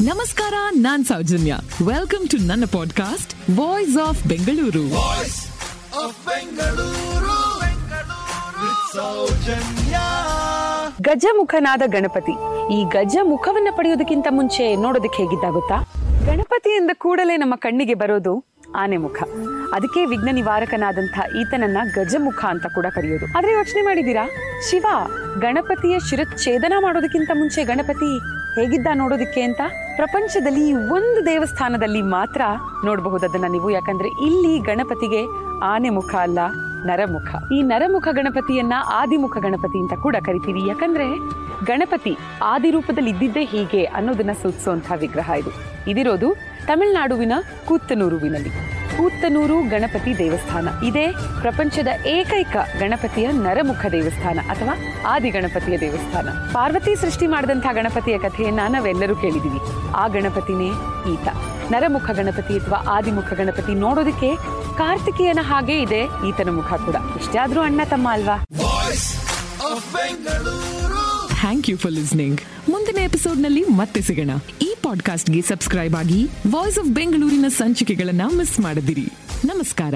ನಮಸ್ಕಾರ ನಾನ್ Soujanya. Welcome to ನನ್ನ ಪಾಡ್ಕಾಸ್ಟ್ ವಾಯ್ಸ್ ಆಫ್ ಬೆಂಗಳೂರು ಗಜಮುಖನಾದ ಗಣಪತಿ. ಈ ಗಜ ಮುಖವನ್ನ ಪಡೆಯೋದಕ್ಕಿಂತ ಮುಂಚೆ ನೋಡೋದಕ್ಕೆ ಹೇಗಿದ್ದಾಗುತ್ತಾ? ಗಣಪತಿ ಎಂದ ಕೂಡಲೇ ನಮ್ಮ ಕಣ್ಣಿಗೆ ಬರೋದು ಆನೆ ಮುಖ. ಅದಕ್ಕೆ ವಿಘ್ನ ನಿವಾರಕನಾದಂಥ ಈತನನ್ನ ಗಜಮುಖ ಅಂತ ಕೂಡ ಕರೆಯೋದು. ಆದ್ರೆ ಯೋಚನೆ ಮಾಡಿದೀರಾ ಶಿವ, ಗಣಪತಿಯ ಶಿರಚ್ಛೇದನ ಮಾಡೋದಕ್ಕಿಂತ ಮುಂಚೆ ಗಣಪತಿ ಹೇಗಿದ್ದ ನೋಡೋದಕ್ಕೆ ಅಂತ? ಪ್ರಪಂಚದಲ್ಲಿ ಒಂದು ದೇವಸ್ಥಾನದಲ್ಲಿ ಮಾತ್ರ ನೋಡಬಹುದು ಅದನ್ನ ನೀವು ಯಾಕಂದ್ರೆ ಇಲ್ಲಿ ಗಣಪತಿಗೆ ಆನೆ ಮುಖ ಅಲ್ಲ ನರಮುಖ. ಈ ನರಮುಖ ಗಣಪತಿಯನ್ನ ಆದಿಮುಖ ಗಣಪತಿ ಅಂತ ಕೂಡ ಕರಿತೀವಿ. ಯಾಕಂದ್ರೆ ಗಣಪತಿ ಆದಿ ರೂಪದಲ್ಲಿ ಇದ್ದಿದ್ದೇ ಹೀಗೆ ಅನ್ನೋದನ್ನ ಸೂಚಿಸುವಂತಹ ವಿಗ್ರಹ ಇದು. ಇದಿರೋದು ತಮಿಳುನಾಡುವಿನ ಕೂತ್ತನೂರುವಿನಲ್ಲಿ ಕೂತ್ತನೂರು ಗಣಪತಿ ದೇವಸ್ಥಾನ. ಇದೇ ಪ್ರಪಂಚದ ಏಕೈಕ ಗಣಪತಿಯ ನರಮುಖ ದೇವಸ್ಥಾನ ಅಥವಾ ಆದಿ ಗಣಪತಿಯ ದೇವಸ್ಥಾನ. ಪಾರ್ವತಿ ಸೃಷ್ಟಿ ಮಾಡಿದಂತಹ ಗಣಪತಿಯ ಕಥೆಯನ್ನ ನಾವೆಲ್ಲರೂ ಕೇಳಿದೀವಿ. ಆ ಗಣಪತಿನೇ ಈತ. ನರಮುಖ ಗಣಪತಿ ಅಥವಾ ಆದಿಮುಖ ಗಣಪತಿ ನೋಡೋದಕ್ಕೆ ಕಾರ್ತಿಕೇಯನ ಹಾಗೆ ಇದೆ ಈತನ ಮುಖ ಕೂಡ. ಇಷ್ಟಾದ್ರೂ ಅಣ್ಣ ತಮ್ಮ ಅಲ್ವಾ? ಥ್ಯಾಂಕ್ ಯು ಫಾರ್ ಲಿಸ್ನಿಂಗ್ ಮುಂದಿನ ಎಪಿಸೋಡ್ನಲ್ಲಿ ಮತ್ತೆ ಸಿಗೋಣ. ಪಾಡ್ಕಾಸ್ಟ್ಗೆ ಸಬ್ಸ್ಕ್ರೈಬ್ ಆಗಿ ವಾಯ್ಸ್ ಆಫ್ ಬೆಂಗಳೂರಿನ ಸಂಚಿಕೆಗಳನ್ನ ಮಿಸ್ ಮಾಡದಿರಿ. ನಮಸ್ಕಾರ.